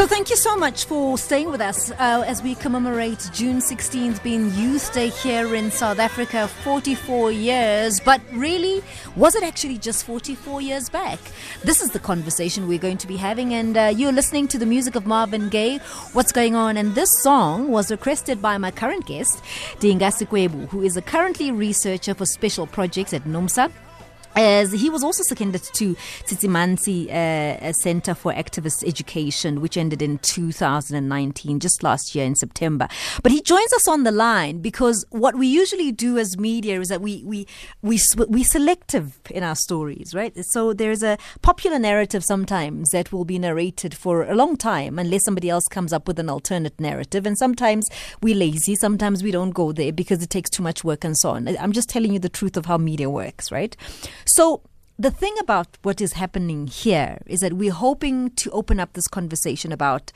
So, thank you so much for staying with us uh, as we commemorate June 16th being Youth Day here in South Africa, 44 years. But really, was it actually just 44 years back? This is the conversation we're going to be having, and uh, you're listening to the music of Marvin Gaye. What's going on? And this song was requested by my current guest, Dinga Sikwebu, who is a currently researcher for special projects at NUMSA as he was also seconded to Tshisimani uh, Center for Activist Education, which ended in 2019, just last year in September. But he joins us on the line because what we usually do as media is that we we we we selective in our stories, right? So there's a popular narrative sometimes that will be narrated for a long time unless somebody else comes up with an alternate narrative, and sometimes we're lazy, sometimes we don't go there because it takes too much work and so on. I'm just telling you the truth of how media works, right? So the thing about what is happening here is that we're hoping to open up this conversation about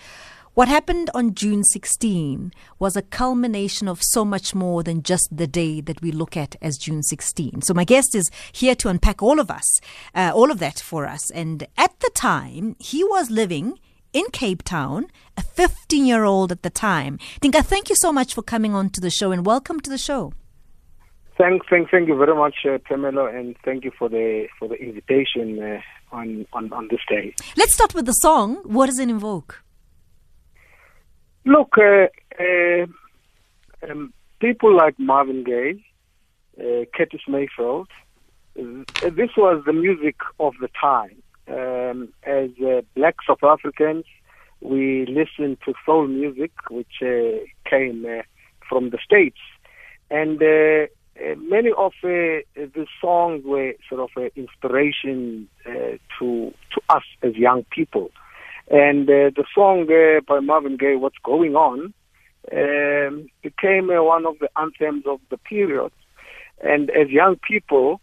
what happened on June 16 was a culmination of so much more than just the day that we look at as June 16. So my guest is here to unpack all of us, uh, all of that for us. And at the time, he was living in Cape Town, a 15 year old at the time. Dinga, thank you so much for coming on to the show and welcome to the show. Thank, thank, thank you very much, uh, Pamela, and thank you for the for the invitation uh, on, on on this day. Let's start with the song. What does it invoke? Look, uh, uh um, people like Marvin Gaye, uh, Curtis Mayfield, uh, this was the music of the time. Um, as Black South Africans, we listened to soul music, which came from the states, and uh, many of uh, the songs were sort of an inspiration uh, to to us as young people. And uh, the song uh, by Marvin Gaye, "What's Going On," um, became uh, one of the anthems of the period. And as young people,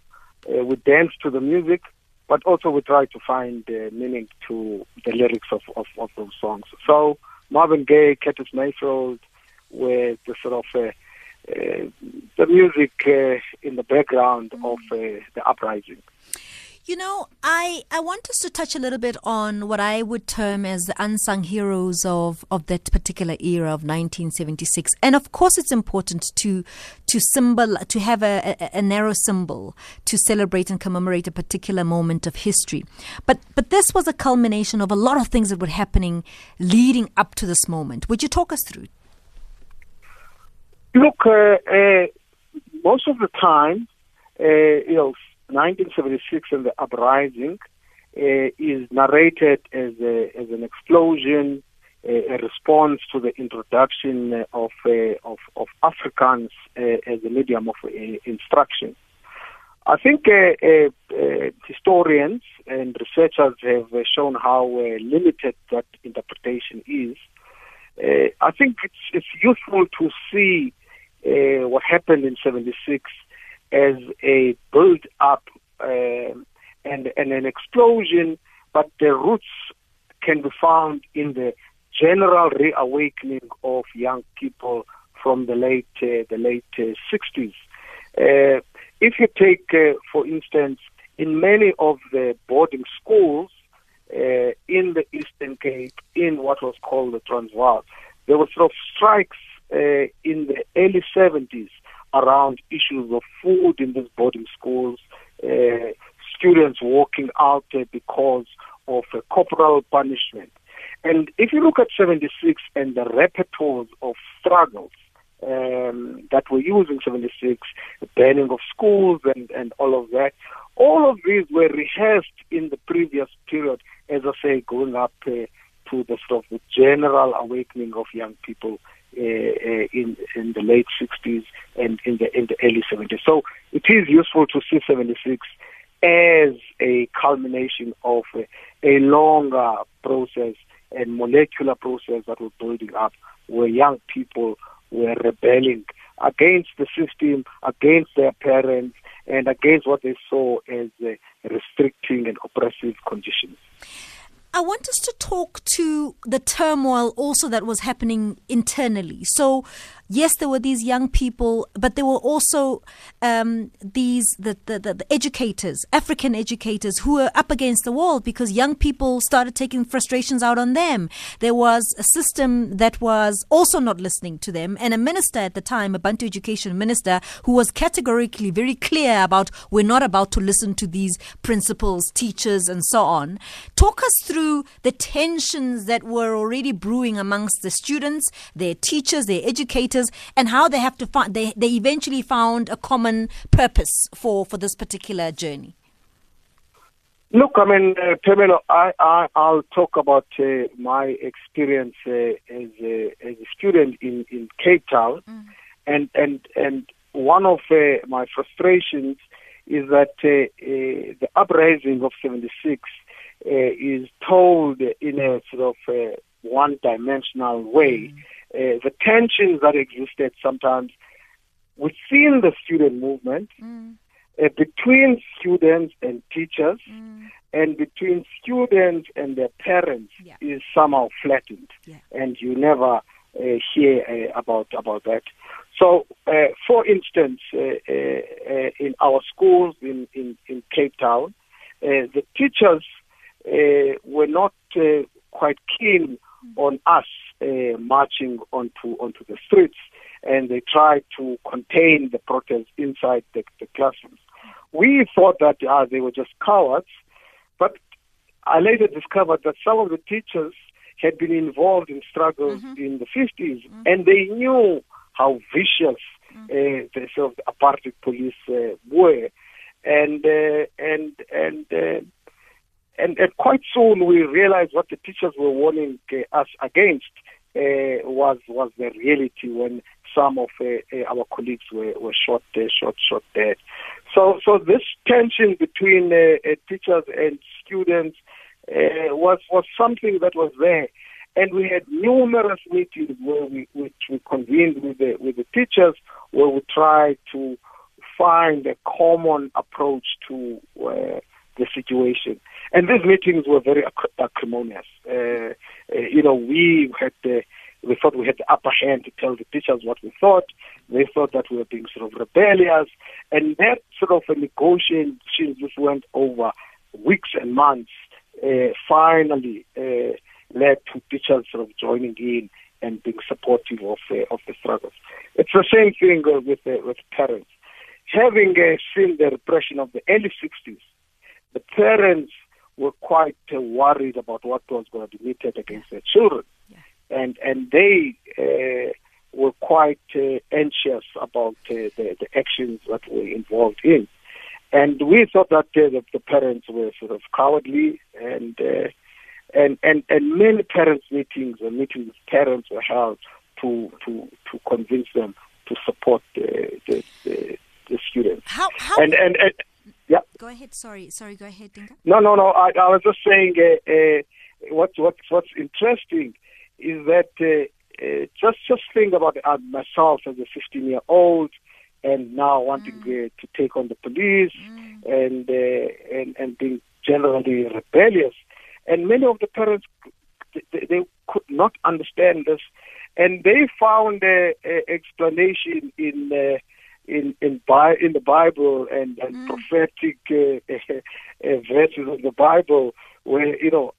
we danced to the music, but also we try to find meaning to the lyrics of, of, of, those songs. So Marvin Gaye, Curtis Mayfield were the sort of uh, the music uh, in the background of uh, the uprising. You know, I, I want us to touch a little bit on what I would term as the unsung heroes of, of that particular era of 1976. And of course, it's important to to symbol to have a, a, a, narrow symbol to celebrate and commemorate a particular moment of history. But but this was a culmination of a lot of things that were happening leading up to this moment. Would you talk us through? Look, uh, uh, most of the time, uh, you know, 1976 and the uprising uh, is narrated as, a, as an explosion, a response to the introduction of uh, of, of Afrikaans uh, as a medium of instruction. I think historians and researchers have shown how limited that interpretation is. I think it's, it's useful to see uh, what happened in 76 as a build up uh, and, and an explosion, but the roots can be found in the general reawakening of young people from the late uh, the late 60s. Uh, uh, if you take, uh, for instance, in many of the boarding schools in the Eastern Cape, in what was called the Transvaal, there were sort of strikes uh, in the early 70s around issues of food in these boarding schools, uh, students walking out uh, because of a corporal punishment. And if you look at 76 and the repertoires of struggles um, that were used in 76, the banning of schools and, and all of that, all of these were rehearsed in the previous period, as I say, going up uh, to the sort of the general awakening of young people uh, uh, in in the late 60s and in the in the early 70s. So it is useful to see 76 as a culmination of a, a longer process and molecular process that was building up, where young people were rebelling against the system, against their parents, and against what they saw as uh, restricting and oppressive conditions. I want us to talk to the turmoil also that was happening internally. So, yes, there were these young people, but there were also um, these the, the, the, the educators, African educators, who were up against the wall because young people started taking frustrations out on them. There was a system that was also not listening to them, and a minister at the time, a Bantu education minister, who was categorically very clear about we're not about to listen to these principals, teachers, and so on. Talk us through the tensions that were already brewing amongst the students, their teachers, their educators and how they have to find they, they eventually found a common purpose for, for this particular journey. Look, I mean, uh, Pamela, I, I, I'll talk about uh, my experience uh, as, a, as a student in, in Cape Town. Mm. And, and, and one of uh, my frustrations is that uh, uh, the uprising of 76 is told in a sort of one dimensional way. Mm uh, the tensions that existed sometimes within the student movement, mm. uh, between students and teachers, mm. and between students and their parents yeah. is somehow flattened, yeah. and you never uh, hear uh, about about that. So, uh, for instance, uh, in our schools in, in, in Cape Town, the teachers were not quite keen mm. on us uh, marching onto onto the streets, and they tried to contain the protests inside the, the classrooms. We thought that uh, they were just cowards, but I later discovered that some of the teachers had been involved in struggles mm-hmm. in the 50s, mm-hmm. and they knew how vicious mm-hmm. uh, the sort of apartheid police uh, were, and uh, and and uh, and, and quite soon we realized what the teachers were warning uh, us against uh, was was the reality when some of uh, uh, our colleagues were, were shot uh, shot shot dead. So so this tension between uh, uh, teachers and students was was something that was there. And we had numerous meetings where we, which we convened with the, with the teachers, where we tried to find a common approach to the situation. And these meetings were very acrimonious. Uh, uh, you know, we had the, we thought we had the upper hand to tell the teachers what we thought. They thought that we were being sort of rebellious. And that sort of a negotiation just went over weeks and months. Uh, finally uh, led to teachers sort of joining in and being supportive of of the struggles. It's the same thing uh, with with parents. Having uh, seen the repression of the early 60s, the parents were quite uh, worried about what was going to be meted against their children, yeah. and and they uh, were quite uh, anxious about uh, the, the actions that were involved in, and we thought that uh, the, the parents were sort of cowardly and. Uh, and, and, and many parents' meetings and meetings with parents were held to, to, to convince them to support the, the, the, the students. How, how, and, and, and yeah. Go ahead. Sorry, sorry. Go ahead, Dinga. No, no, no. I, I was just saying. Uh, uh, what what what's interesting is that uh, uh, just just think about uh, myself as a 15 year old, and now wanting mm. uh, to take on the police mm. and uh, and and being generally rebellious, and many of the parents they, they could not understand this, and they found uh, explanation in. In in, Bi- in the Bible and, and mm. prophetic uh, uh, verses of the Bible where you know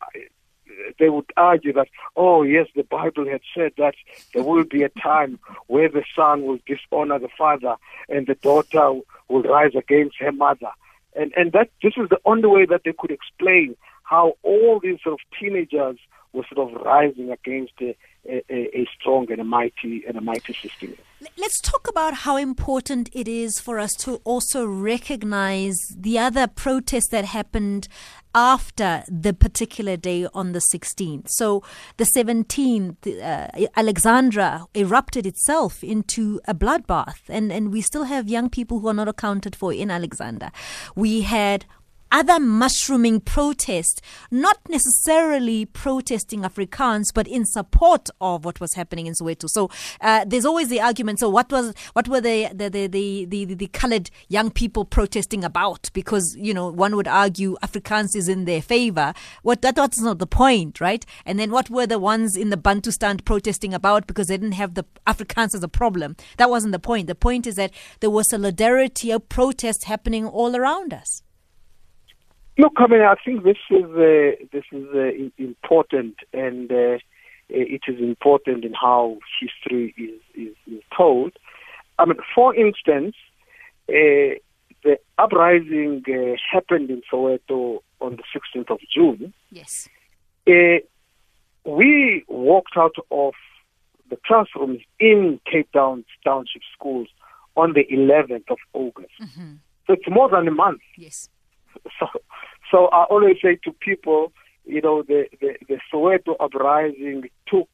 they would argue that oh yes the Bible had said that there will be a time where the son will dishonor the father and the daughter will rise against her mother and and that this is the only way that they could explain how all these sort of teenagers were sort of rising against a, a, a strong and a mighty and a mighty system. Let's talk about how important it is for us to also recognize the other protests that happened after the particular day on the 16th. So the 17th, uh, Alexandra erupted itself into a bloodbath, and, and we still have young people who are not accounted for in Alexandra. We had other mushrooming protests, not necessarily protesting Afrikaans, but in support of what was happening in Soweto. So uh, there's always the argument. So what was what were the the, the the, the, the, coloured young people protesting about? Because you know one would argue Afrikaans is in their favour. What that that's not the point, right? And then what were the ones in the Bantustan protesting about because they didn't have the Afrikaans as a problem? That wasn't the point. The point is that there was solidarity of protest happening all around us. Look, I mean, I think this is uh, this is uh, important, and uh, it is important in how history is, is, is told. I mean, for instance, uh, the uprising uh, happened in Soweto on the 16th of June. Yes. Uh, we walked out of the classrooms in Cape Town Township schools on the 11th of August. Mm-hmm. So it's more than a month. Yes. So, so I always say to people, you know, the, the, the Soweto uprising took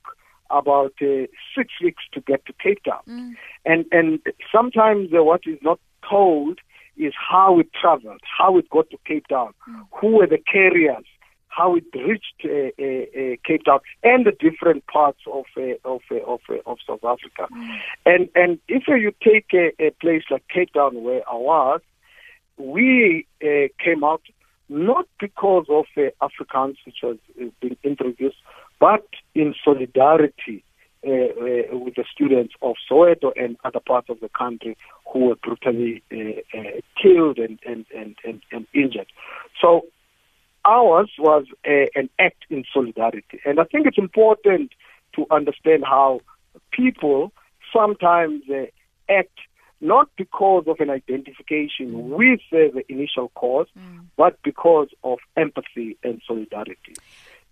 about uh, six weeks to get to Cape Town. Mm. And, and sometimes uh, what is not told is how it traveled, how it got to Cape Town, mm. who were the carriers, how it reached uh, uh, uh, Cape Town and the different parts of uh, of uh, of, of South Africa. Mm. And and if you take a, a, place like Cape Town where I was, we came out not because of Afrikaans, which was being introduced, but in solidarity uh, uh, with the students of Soweto and other parts of the country who were brutally uh, killed and, and, and, and, and injured. So ours was a, an act in solidarity. And I think it's important to understand how people sometimes uh, act not because of an identification mm. with uh, the initial cause, mm. but because of empathy and solidarity.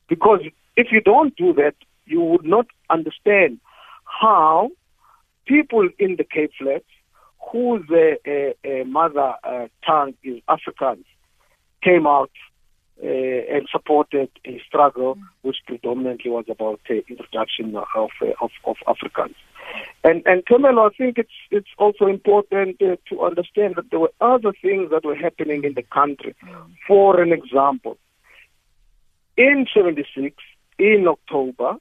Because if you don't do that, you would not understand how people in the Cape Flats, whose uh, uh, mother uh, tongue is Afrikaans, came out uh, and supported a struggle which predominantly was about the introduction of, uh, of, of Afrikaans. And and I think it's it's also important uh, to understand that there were other things that were happening in the country. For an example, in '76, in October, uh,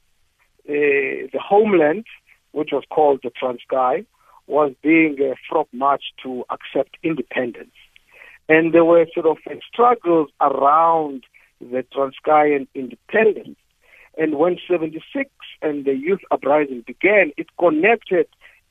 the homeland, which was called the Transkei, was being uh, frog marched to accept independence. And there were sort of struggles around the Transkeian independence. And when 76 and the youth uprising began, it connected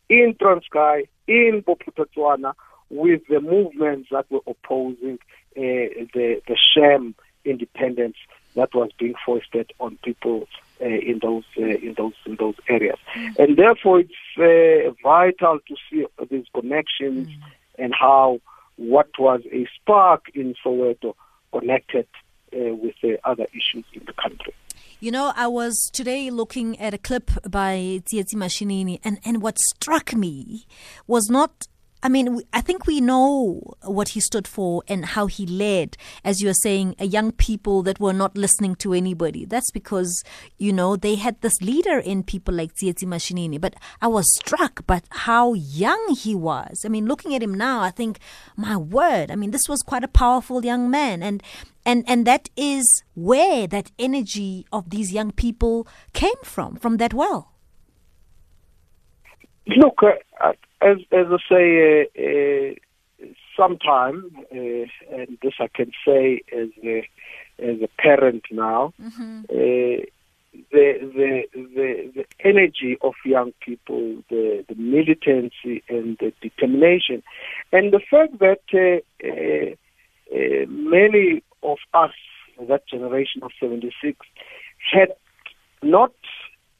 in Transkei, in Bophuthatswana, with the movements that were opposing uh, the, the sham independence that was being foisted on people uh, in those uh, in those in those areas, mm. and therefore it's uh, vital to see these connections mm. and how what was a spark in Soweto connected uh, with the other issues in the country. You know, I was today looking at a clip by Tsietsi Mashinini, and, and what struck me was not I mean, I think we know what he stood for and how he led, as you are saying, a young people that were not listening to anybody. That's because, you know, they had this leader in people like Tsietsi Mashinini. But I was struck by how young he was. I mean, looking at him now, I think, my word, I mean, this was quite a powerful young man. And and and that is where that energy of these young people came from, from that well. Look, uh, as as I say, uh, uh, sometime, uh, and this I can say as a as a parent now, mm-hmm. uh, the, the the the energy of young people, the the militancy and the determination, and the fact that uh, uh, many of us, that generation of '76, had not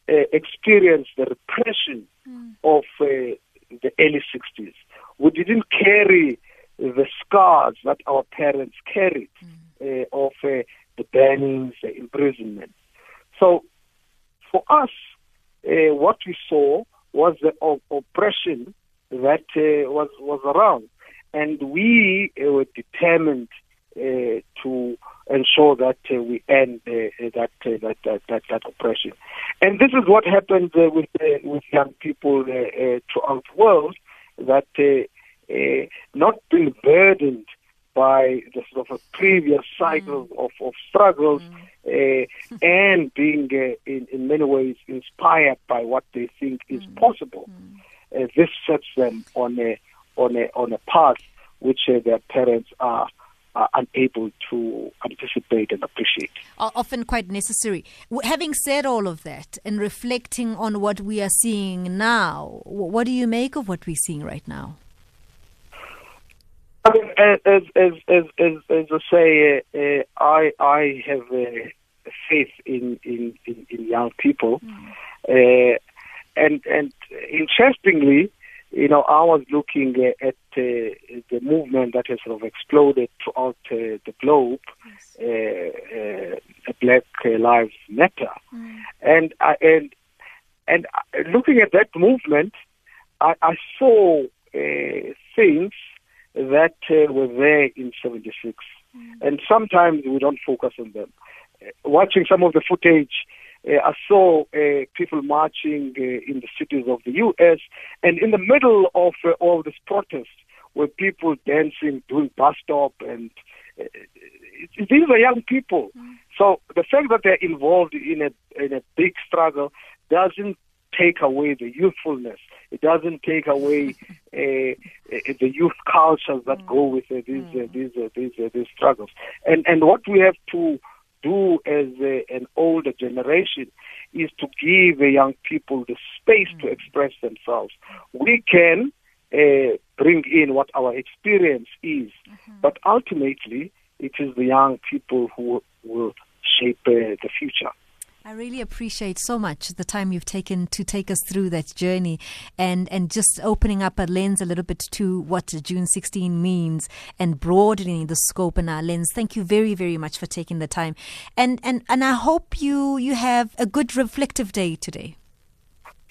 experienced the repression mm. of the early 60s. We didn't carry the scars that our parents carried mm. uh, of uh, the burnings, the imprisonment. So for us, uh, what we saw was the op- oppression that uh, was was around, and we uh, were determined uh, ensure that uh, we end uh, that, that, that, that that oppression. And this is what happened with with young people throughout the world that not being burdened by the sort of a previous cycle mm. of, of struggles mm. uh, and being uh, in, in many ways inspired by what they think is mm. possible. Mm. Uh, this sets them on a on a on a path which uh, their parents are are unable to anticipate and appreciate. Are Often quite necessary. Having said all of that and reflecting on what we are seeing now, what do you make of what we're seeing right now? I mean, as, as, as, as, as I say, uh, uh, I, I have uh, faith in, in, in, in, young people. Mm. and, and interestingly, you know, I was looking uh, at uh, the movement that has sort of exploded throughout uh, the globe, yes. Uh, uh, Black Lives Matter, mm. and I, and and looking at that movement, I, I saw things that were there in '76, mm. and sometimes we don't focus on them. watching some of the footage uh, I saw uh, people marching uh, in the cities of the U.S. and in the middle of all this protest were people dancing, doing bus stop, and these are young people. Mm. So the fact that they're involved in a in a big struggle doesn't take away the youthfulness. It doesn't take away uh, the youth cultures that mm. go with uh, these, uh, these, these, these struggles. And and what we have to do as a, an older generation is to give the young people the space mm-hmm. to express themselves. We can uh, bring in what our experience is, mm-hmm. but ultimately it is the young people who will shape uh, the future. I really appreciate so much the time you've taken to take us through that journey and, and just opening up a lens a little bit to what June 16 means and broadening the scope in our lens. Thank you very, very much for taking the time. And, and, and I hope you, you have a good reflective day today.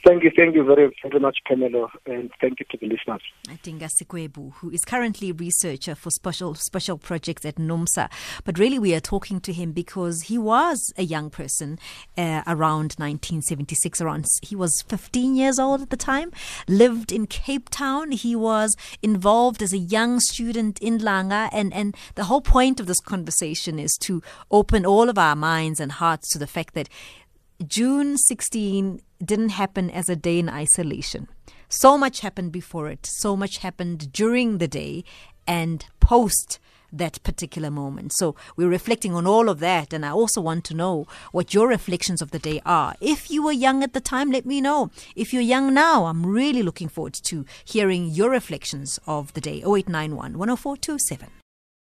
Thank you, thank you very, very much, Pamela, and thank you to the listeners. Atinga Sikwebu, who is currently researcher for special special projects at NUMSA, but really we are talking to him because he was a young person uh, around 1976. Around he was 15 years old at the time, lived in Cape Town. He was involved as a young student in Langa, and and the whole point of this conversation is to open all of our minds and hearts to the fact that June 16 didn't happen as a day in isolation. So much happened before it, so much happened during the day and post that particular moment. So we're reflecting on all of that. And I also want to know what your reflections of the day are. If you were young at the time, let me know. If you're young now, I'm really looking forward to hearing your reflections of the day. 0891 10427.